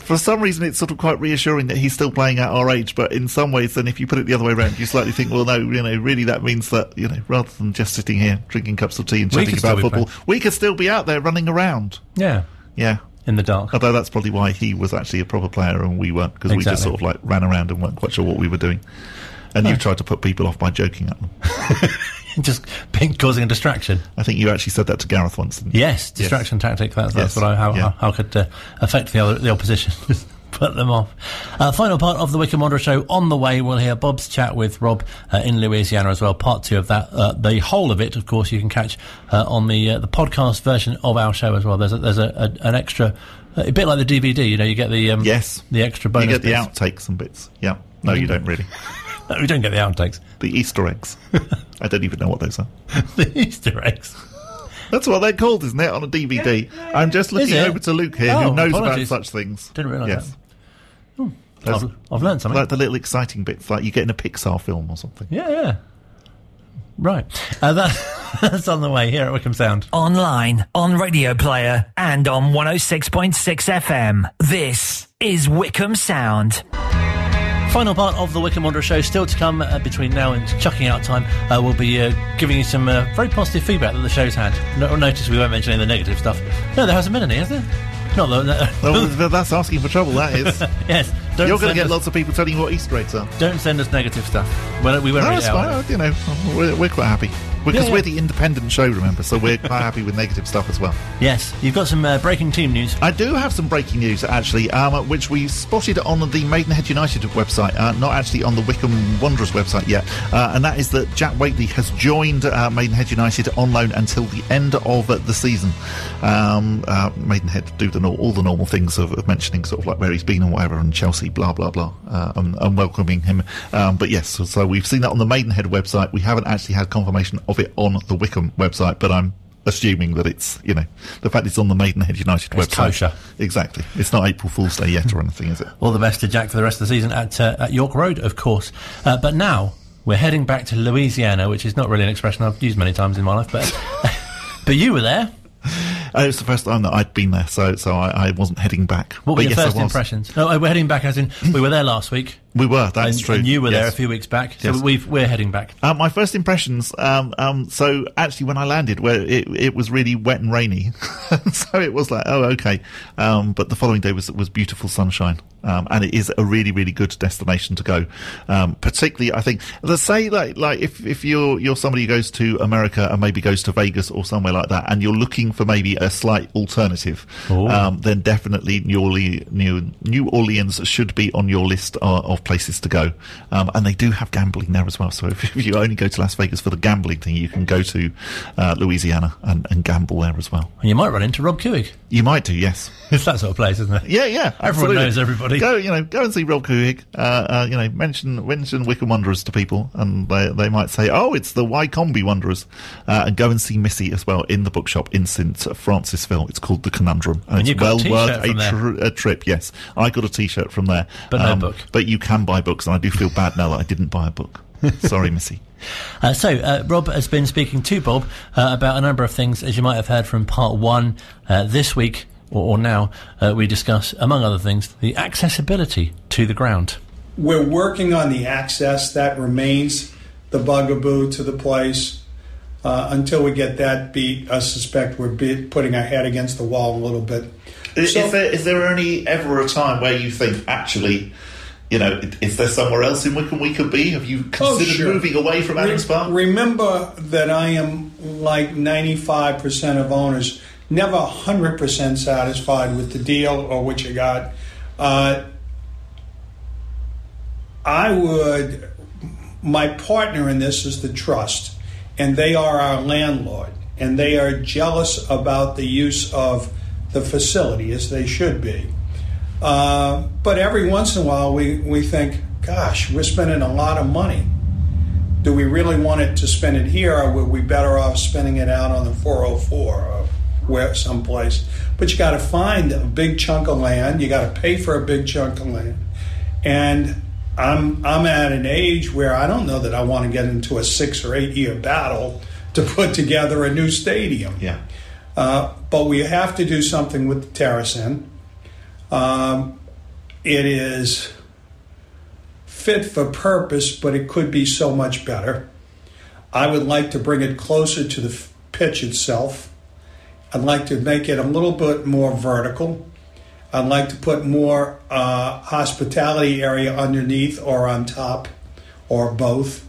for some reason, it's sort of quite reassuring that he's still playing at our age. But in some ways, then if you put it the other way around, you slightly think, well, no, you know, really, that means that you know, rather than just sitting here drinking cups of tea and chatting about football, playing. we could still be out there running around. Yeah, Yeah. in the dark. Although that's probably why he was actually a proper player and we weren't, because we just sort of like ran around and weren't quite sure what we were doing. And you tried to put people off by joking at them. Just being, causing a distraction. I think you actually said that to Gareth once. Didn't you? Yes, distraction tactic. That's, that's Yes, what I, how, yeah. how, how could uh, affect the other, the opposition. Put them off. Uh, final part of the Wycombe Wanderer show on the way. We'll hear Bob's chat with Rob uh, in Louisiana as well. Part two of that. Uh, the whole of it, of course, you can catch uh, on the uh, the podcast version of our show as well. There's a, there's a, a, an extra, a bit like the DVD. You know, you get the um, Yes. the extra You bonus. get the bits. outtakes and bits. Yeah. No, you don't really. No, we don't get the outtakes. The Easter eggs. I don't even know what those are. the Easter eggs. That's what they're called, isn't it, on a DVD? I'm just looking over to Luke here, Oh, who knows apologies. about such things. Didn't realise yes. that. Hmm. I've, I've learned something. Like the little exciting bits, like you get in a Pixar film or something. yeah, yeah. Right. Uh, that, that's on the way here at Wycombe Sound. Online, on Radio Player, and on 106.6 FM. This is Wycombe Sound. Final part of the Wycombe Wanderer show still to come uh, between now and chucking out time. Uh, we'll be uh, giving you some uh, very positive feedback that the show's had. No, notice we won't mention any of the negative stuff. No, there hasn't been any, has there? Not. No. Well, that's asking for trouble, that is. yes. Don't You're going to get us, lots of people telling you what Easter eggs are. Don't send us negative stuff. Well, we won't No, read it out. fine. You know, we're, we're quite happy. Because Yeah, yeah. we're the independent show, remember, so we're quite happy with negative stuff as well. Yes, you've got some uh, breaking team news. I do have some breaking news, actually, um, which we spotted on the Maidenhead United website, uh, not actually on the Wycombe Wanderers website yet, uh, and that is that Jack Waitley has joined uh, Maidenhead United on loan until the end of uh, the season. Um, uh, Maidenhead do the all the normal things of, of mentioning sort of like where he's been and whatever, and Chelsea, blah blah blah, uh, and, and welcoming him. Um, but yes, so, so we've seen that on the Maidenhead website. We haven't actually had confirmation of it on the Wycombe website, but I'm assuming that it's you know the fact it's on the Maidenhead United It's website. kosher. Exactly. It's not April Fool's Day yet or anything, is it? All the best to Jack for the rest of the season at, uh, at York Road, of course. Uh, but now we're heading back to Louisiana, which is not really an expression I've used many times in my life, but but you were there. Uh, it was the first time that I'd been there, so so I, I wasn't heading back. What were But your yes, first impressions? No, we're heading back as in we were there last week. We were. That's and, true. And you were there a few weeks back, so Yes. we've, we're heading back. Uh, my first impressions. Um, um, so actually, when I landed, where it, it was really wet and rainy, so it was like, oh, okay. Um, but the following day was was beautiful sunshine, um, and it is a really, really good destination to go. Um, particularly, I think, let's say like like if if you're you're somebody who goes to America and maybe goes to Vegas or somewhere like that, and you're looking for maybe a slight alternative, um, then definitely New Orleans, New, New Orleans should be on your list uh, of places to go. Um, and they do have gambling there as well. So if, if you only go to Las Vegas for the gambling thing, you can go to uh, Louisiana and, and gamble there as well. And you might run into Rob Couhig. You might do, yes. It's that sort of place, isn't it? Yeah, yeah. Everyone knows everybody. Go, you know, go and see Rob Couhig. Uh, uh, you know, mention mention Wycombe Wanderers to people, and they they might say, "Oh, it's the Wycombe Wanderers," uh, and go and see Missy as well in the bookshop in St Francisville. It's called the Conundrum, and, And it's well worth a, tr- a trip. Yes, I got a T-shirt from there, Um, But no book. But you can buy books, and I do feel bad now that I didn't buy a book. Sorry, Missy. Uh, so, uh, Rob has been speaking to Bob uh, about a number of things, as you might have heard from part one. Uh, this week, or, or now, uh, we discuss, among other things, the accessibility to the ground. We're working on the access. That remains the bugaboo to the place. Uh, until we get that beat, I suspect we're be- putting our head against the wall a little bit. Is, So- is there is there only ever a time where you think actually, you know, is there somewhere else in Wycombe we could be? Have you Oh, considered sure. moving away from Re- Adams Park? Remember that I am like 95% of owners, never 100% satisfied with the deal or what you got. Uh, I would, my partner in this is the trust, and they are our landlord, and they are jealous about the use of the facility as they should be. Uh, but every once in a while, we, we think, gosh, we're spending a lot of money. Do we really want it to spend it here, or would we better off spending it out on the 404 or where someplace? But you got to find a big chunk of land. You got to pay for a big chunk of land, and I'm I'm at an age where I don't know that I want to get into a six or eight year battle to put together a new stadium. Yeah. Uh, but we have to do something with the terrace in. Um, it is fit for purpose, but it could be so much better. I would like to bring it closer to the pitch itself. I'd like to make it a little bit more vertical. I'd like to put more uh, hospitality area underneath or on top or both.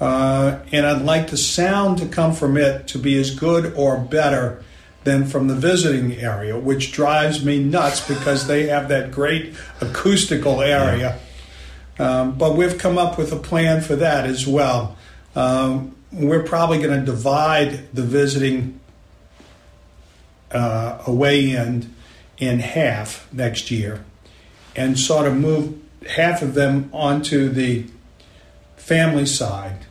Uh, and I'd like the sound to come from it to be as good or better than from the visiting area, which drives me nuts because they have that great acoustical area. Um, but we've come up with a plan for that as well. Um, we're probably going to divide the visiting uh, away end in half next year and sort of move half of them onto the family side.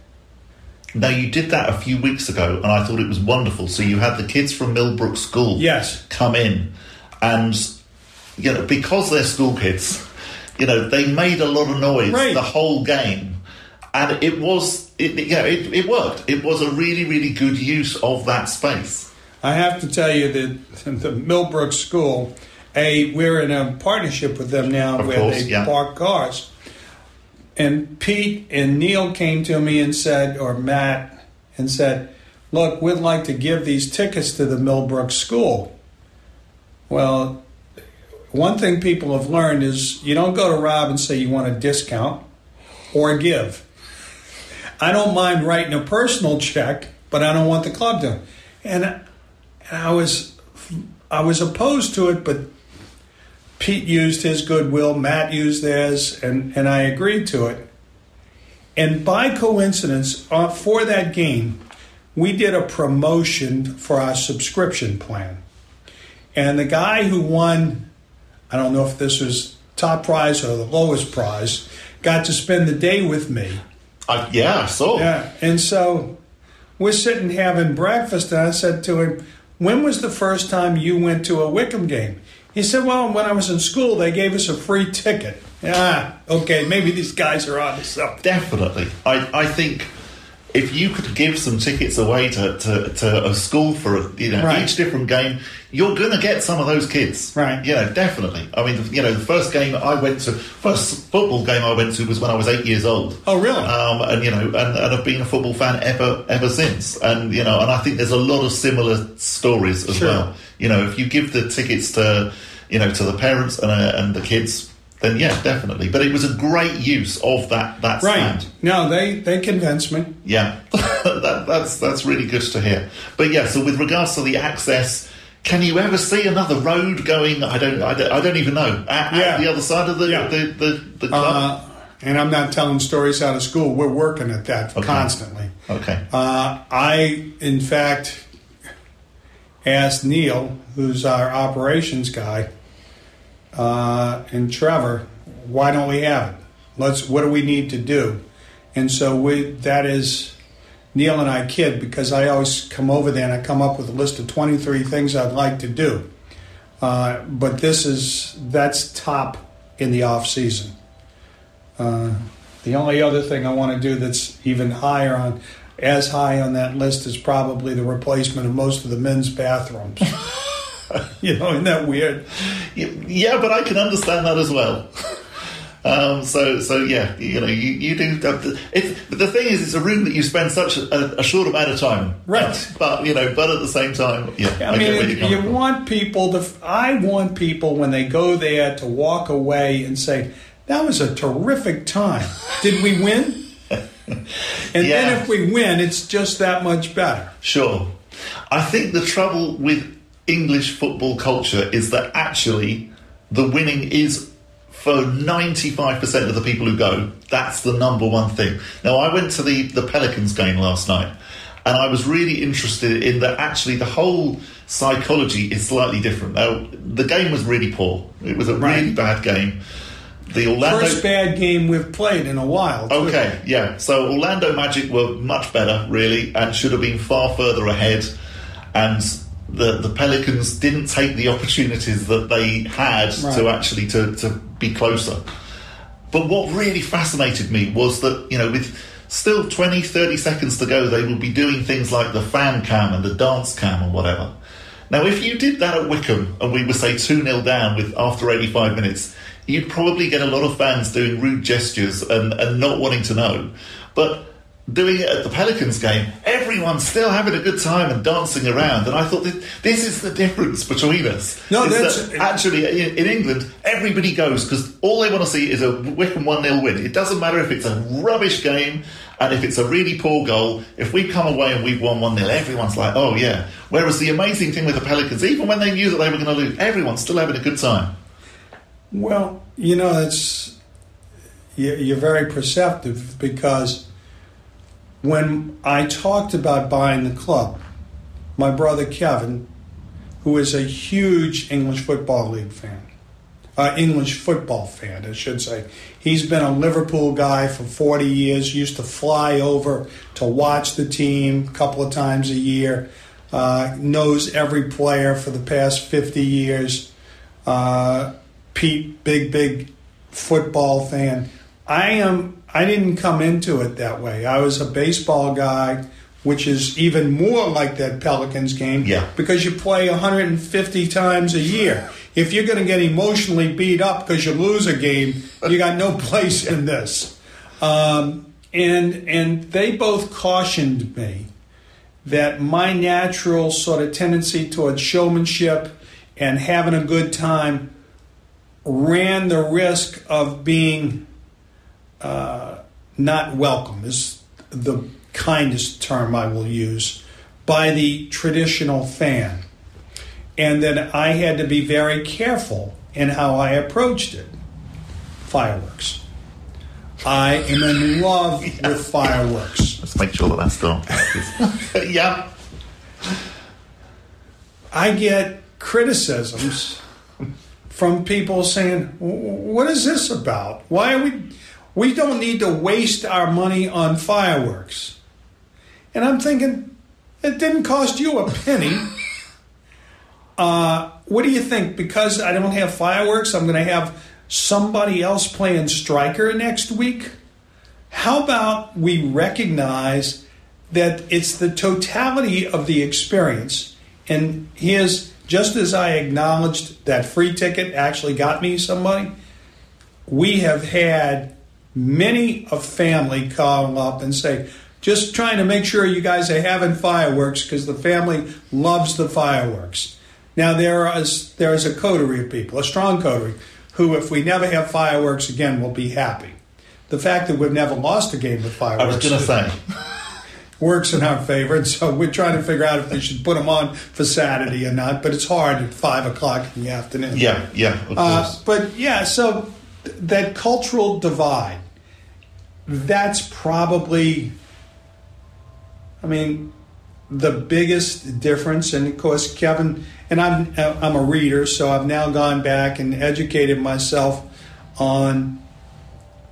Now you did that a few weeks ago, and I thought it was wonderful. So you had the kids from Millbrook School, Yes. come in, and you know because they're school kids, you know they made a lot of noise Right. the whole game, and it was it, yeah it, it worked. It was a really really good use of that space. I have to tell you that the Millbrook School, a we're in a partnership with them now Of where course, they yeah. park cars. And Pete and Neil came to me and said, or Matt, and said, "Look, we'd like to give these tickets to the Millbrook School." Well, one thing people have learned is you don't go to Rob and say you want a discount or give. I don't mind writing a personal check, but I don't want the club to. And, and I was I was opposed to it, but Pete used his goodwill, Matt used theirs, and, and I agreed to it. And by coincidence, uh, for that game, we did a promotion for our subscription plan. And the guy who won, I don't know if this was top prize or the lowest prize, got to spend the day with me. I, yeah, saw. Yeah, and so we're sitting having breakfast, and I said to him, "When was the first time you went to a Wycombe game?" He said, "Well, when I was in school, they gave us a free ticket." Ah, okay, maybe these guys are on to something. Definitely. I, I think if you could give some tickets away to, to, to a school for a, you know Right. each different game, you're going to get some of those kids. Right. You know, definitely. I mean, you know, the first game I went to, first football game I went to was when I was eight years old. Oh, really? Um, and you know, and, and I've been a football fan ever ever since. And you know, and I think there's a lot of similar stories as Sure. well. You know, if you give the tickets to, you know, to the parents and uh, and the kids. Then yeah, definitely. But it was a great use of that that Right? stand. No, they they convinced me. Yeah, that, that's that's really good to hear. But yeah, so with regards to the access, can you ever see another road going? I don't, I don't, I don't even know. At, Yeah. at the other side of the Yeah. the, the, the club. Uh, and I'm not telling stories out of school. We're working at that Okay. constantly. okay. Uh, I, in fact, asked Neil, who's our operations guy, uh, and Trevor, why don't we have it? Let's. What do we need to do? And so we. That is. Neil and I kid because I always come over there and I come up with a list of 23 things I'd like to do. Uh, but this is that's top in the off season. Uh, the only other thing I want to do that's even higher on, as high on that list, is probably the replacement of most of the men's bathrooms. you know, isn't that weird? Yeah, but I can understand that as well. Um, so, so yeah, you know, you, you do. Have to, it, but the thing is, it's a room that you spend such a, a short amount of time, Right. But you know, but at the same time, yeah, I, get mean, it- you from. want people to. I want people when they go there to walk away and say, "That was a terrific time. Did we win?" and Yeah. then if we win, it's just that much better. Sure. I think the trouble with English football culture is that actually the winning is for 95% of the people who go, that's the number one thing. Now, I went to the, the Pelicans game last night and I was really interested in that actually the whole psychology is slightly different. Now, the game was really poor, it was a Right. really bad game. The Orlando. First bad game we've played in a while. too. Okay, yeah. So Orlando Magic were much better, really, and should have been far further ahead. And the the Pelicans didn't take the opportunities that they had to actually to, to be closer. But what really fascinated me was that, you know, with still 20, 30 seconds to go, they would be doing things like the fan cam and the dance cam and whatever. Now, if you did that at Wycombe and we were, say, 2 0 down with after 85 minutes, you'd probably get a lot of fans doing rude gestures and, and not wanting to know. But doing it at the Pelicans game, everyone's still having a good time and dancing around. And I thought this is the difference between us. No, that's that actually in, in, England, everybody goes because all they want to see is a Wycombe 1 0 win. It doesn't matter if it's a rubbish game and if it's a really poor goal. If we come away and we've won 1 0, everyone's like, oh yeah. Whereas the amazing thing with the Pelicans, even when they knew that they were going to lose, everyone's still having a good time. Well, you know, it's you're very perceptive because when I talked about buying the club, my brother Kevin, who is a huge English Football League fan, uh, English football fan, I should say. He's been a Liverpool guy for 40 years, used to fly over to watch the team a couple of times a year, uh, knows every player for the past 50 years. Uh, Pete, big, big football fan. I am I didn't come into it that way. I was a baseball guy, which is even more like that Pelicans game. Yeah. Because you play 150 times a year. If you're going to get emotionally beat up because you lose a game, you got no place in this. Um, and and they both cautioned me that my natural sort of tendency towards showmanship and having a good time ran the risk of being uh, not welcome is the kindest term I will use by the traditional fan, and then I had to be very careful in how I approached it. Fireworks. I am in love yeah. with fireworks. Let's make sure that that's done. yeah. I get criticisms from people saying, "What is this about? Why are we?" We don't need to waste our money on fireworks. And I'm thinking, it didn't cost you a penny. Uh, what do you think? Because I don't have fireworks, I'm going to have somebody else playing striker next week? How about we recognize that it's the totality of the experience? And here's just as I acknowledged that free ticket actually got me some money, we have had many a family call up and say, just trying to make sure you guys are having fireworks because the family loves the fireworks. Now there is there is a coterie of people, a strong coterie, who if we never have fireworks again will be happy. The fact that we've never lost a game with fireworks. I was going to say. Works in our favor, and so we're trying to figure out if they should put them on for Saturday or not. But it's hard at five o'clock in the afternoon. Yeah, yeah, of uh. Uh, but yeah, so th- that cultural divide that's probably, I mean, the biggest difference. And of course, Kevin and I'm I'm a reader, so I've now gone back and educated myself on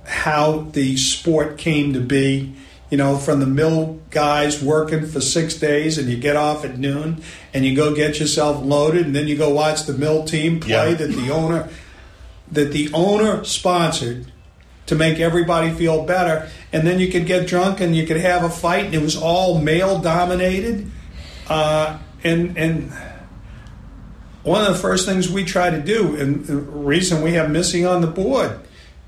how the sport came to be. You know, from the mill guys working for six days, and you get off at noon, and you go get yourself loaded, and then you go watch the mill team play yeah. that the owner that the owner sponsored to make everybody feel better. And then you could get drunk and you could have a fight, and it was all male dominated. Uh, and and one of the first things we try to do, and the reason we have missing on the board,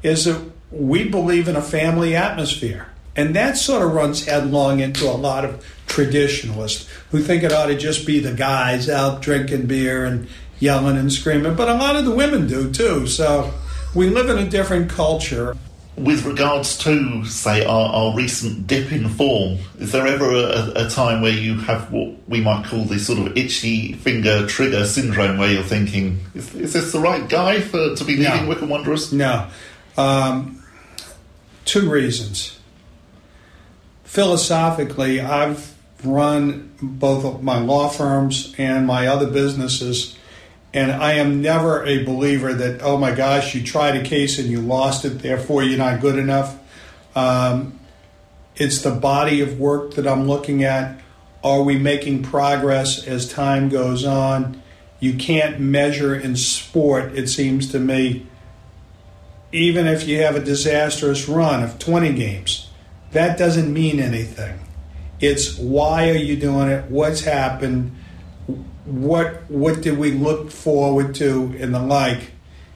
is that we believe in a family atmosphere. And that sort of runs headlong into a lot of traditionalists who think it ought to just be the guys out drinking beer and yelling and screaming. But a lot of the women do too. So we live in a different culture with regards to, say, our, our, recent dip in form, is there ever a, a, time where you have what we might call this sort of itchy finger trigger syndrome, where you're thinking, is, is this the right guy for to be leading no. Wycombe Wanderers? No. Um, two reasons. Philosophically, I've run both my law firms and my other businesses and I am never a believer that, oh my gosh, you tried a case and you lost it, therefore you're not good enough. Um, it's the body of work that I'm looking at. Are we making progress as time goes on? You can't measure in sport, it seems to me, even if you have a disastrous run of 20 games, that doesn't mean anything. It's why are you doing it? What's happened? What what did we look forward to and the like?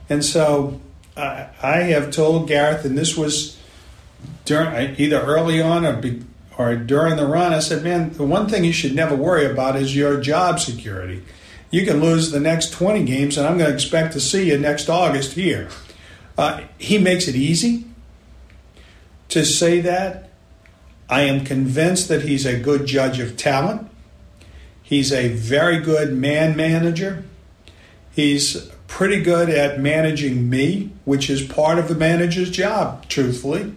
And so I, I have told Gareth, and this was during either early on or be, or during the run. I said, man, the one thing you should never worry about is your job security. You can lose the next 20 games, and I'm going to expect to see you next August here. Uh, he makes it easy to say that. I am convinced that he's a good judge of talent. He's a very good man manager. He's pretty good at managing me, which is part of the manager's job, truthfully.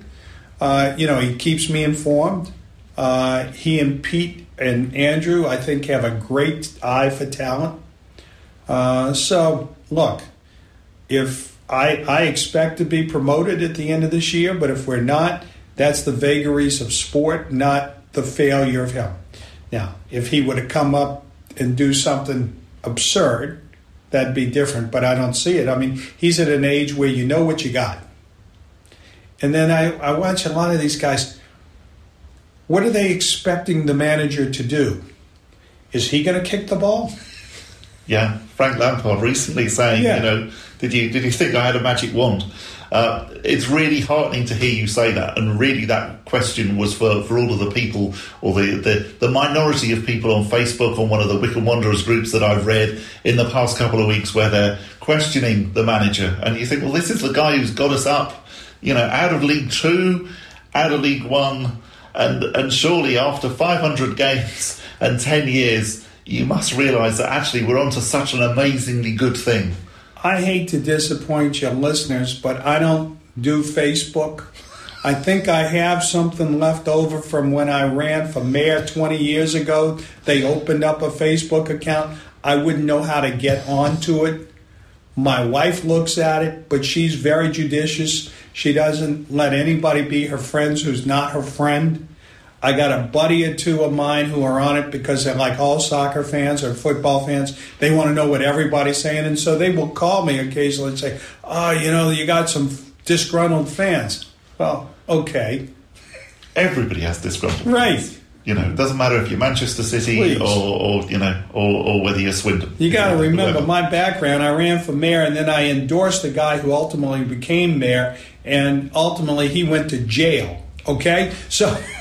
Uh, you know, he keeps me informed. Uh, he and Pete and Andrew, I think, have a great eye for talent. Uh, so, look, if I, I expect to be promoted at the end of this year, but if we're not, that's the vagaries of sport, not the failure of him. Now, if he would have come up and do something absurd, that'd be different, but I don't see it. I mean, he's at an age where you know what you got. And then I, I watch a lot of these guys. What are they expecting the manager to do? Is he going to kick the ball? Yeah, Frank Lampard recently saying, Yeah. you know, did you did you think I had a magic wand? Uh, it's really heartening to hear you say that, and really that question was for, for all of the people or the, the, the minority of people on Facebook on one of the Wycombe Wanderers groups that I've read in the past couple of weeks where they're questioning the manager, and you think, well, this is the guy who's got us up, you know, out of League Two, out of League One, and and surely after 500 games and 10 years, you must realise that actually we're onto such an amazingly good thing. I hate to disappoint your listeners, but I don't do Facebook. I think I have something left over from when I ran for mayor 20 years ago. They opened up a Facebook account. I wouldn't know how to get onto it. My wife looks at it, but she's very judicious. She doesn't let anybody be her friends who's not her friend. I got a buddy or two of mine who are on it because they're like all soccer fans or football fans. They want to know what everybody's saying, and so they will call me occasionally and say, "Oh, you know, you got some disgruntled fans." Well, okay, Everybody has disgruntled. right. You know, it doesn't matter if you're Manchester City Please. or, or you know, or, or whether you're Swindon. You got to remember my background. I ran for mayor, and then I endorsed the guy who ultimately became mayor, and ultimately he went to jail. Okay, so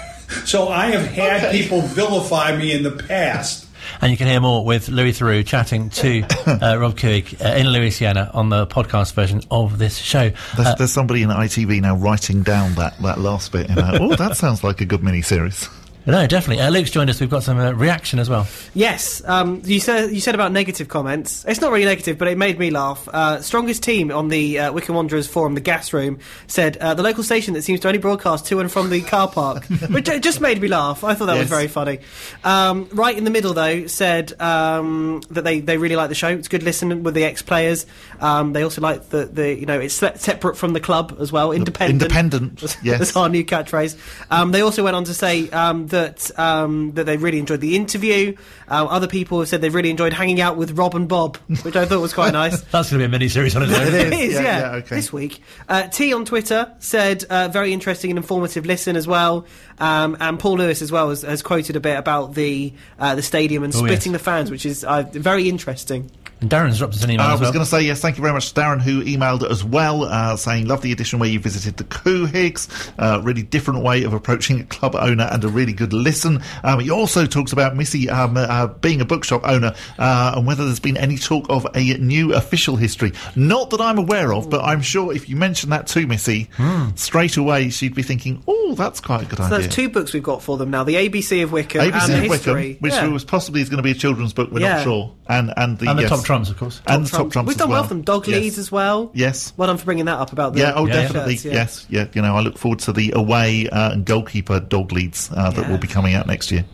so I have had Okay. people vilify me in the past. And you can hear more with Louis Theroux chatting to uh, Rob Couhig uh, in Louisiana on the podcast version of this show. There's, Uh, there's somebody in ITV now writing down that, that last bit. You know, oh, that sounds like a good mini series. No, definitely. Uh, Luke's joined us. We've got some uh, reaction as well. Yes, um, you said you said about negative comments. It's not really negative, but it made me laugh. Uh, strongest team on the uh, Wycombe Wanderers forum, the Gas Room, said uh, the local station that seems to only broadcast to and from the car park, which just made me laugh. I thought that was very funny. Um, right in the middle, though, said um, that they, they really like the show. It's good listening with the ex players. Um, they also like the, the you know it's separate from the club as well, independent. Independent, yes. That's our new catchphrase. Um, they also went on to say um, that um, that they really enjoyed the interview. Uh, other people have said they've really enjoyed hanging out with Rob and Bob, which I thought was quite nice. That's going to be a mini series on its own. It is, Yeah, yeah. yeah, okay. This week, uh, T on Twitter said uh, very interesting and informative listen as well, um, and Paul Lewis as well has, has quoted a bit about the uh, the stadium and Oh, splitting yes. the fans, which is uh, very interesting. And Darren's dropped us an email I as was well. going to say yes. Thank you very much, Darren, who emailed as well, uh, saying love the edition where you visited the Couhigs. Uh, really different way of approaching a club owner and a really good listen. Um, he also talks about Missy um, uh, being a bookshop owner uh, and whether there's been any talk of a new official history. Not that I'm aware of, but I'm sure if you mention that to Missy, straight away she'd be thinking, "Oh, that's quite a good idea. So idea." that's two books we've got for them now: the ABC of Wycombe ABC and of history, Wycombe, which Yeah. was possibly is going to be a children's book. We're Yeah. not sure, and and the and the yes. top trumps, of course. and the top trumps. We've done well well for them. Dog Yes. leads as well. Yes. Well done for bringing that up about the Yeah, oh, Yeah, yeah. definitely. shirts, yeah. Yes, yeah. You know, I look forward to the away uh, and goalkeeper dog leads uh, that Yeah. will be coming out next year.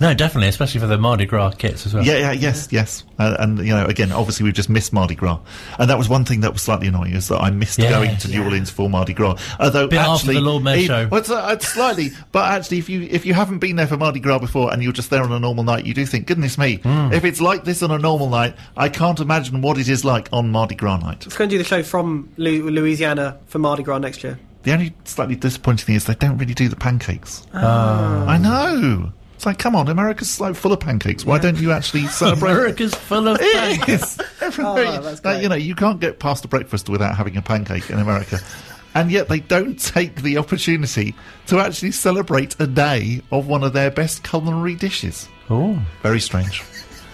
No, definitely, especially for the Mardi Gras kits as well. Yeah, yeah, yes, yes. Uh, and you know, again, obviously, we've just missed Mardi Gras, and that was one thing that was slightly annoying is that I missed Yeah. going to New Orleans for Mardi Gras. Although Bit after actually, the Lord Mayor e- show. well, it's, uh, it's slightly, but actually, if you if you haven't been there for Mardi Gras before and you're just there on a normal night, you do think, goodness me, Hmm. if it's like this on a normal night, I can't imagine what it is like on Mardi Gras night. It's going to do the show from Lu- Louisiana for Mardi Gras next year. The only slightly disappointing thing is they don't really do the pancakes. Ah. I know. It's like, come on, America's like full of pancakes. Why don't you actually celebrate? America's full of pancakes. Oh, that's like, you know, you can't get past a breakfast without having a pancake in America. And yet they don't take the opportunity to actually celebrate a day of one of their best culinary dishes. Oh. Very strange.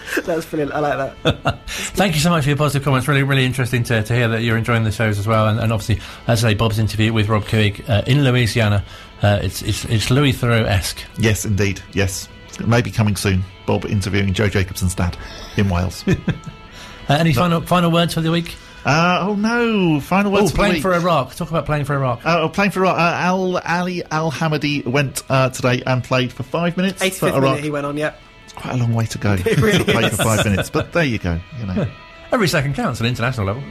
That's brilliant. I like that. Thank you so much for your positive comments. Really, really interesting to, to hear that you're enjoying the shows as well. And, and obviously, as I say, Bob's interview with Rob Couhig uh, in Louisiana, uh, it's, it's it's Louis Theroux esque. Yes, indeed. Yes. Maybe coming soon. Bob interviewing Joe Jacobson's dad in Wales. Uh, any final final words for the week? Uh, oh no! Final Oh, words for the playing week. for Iraq. Talk about playing for Iraq. Uh, playing for Iraq. Uh, Al Ali Al Hamadi went uh, today and played for five minutes for 85th Iraq. minute he went on, yeah. Quite a long way to go really to play for five minutes, but there you go. You know. Every second counts at international level.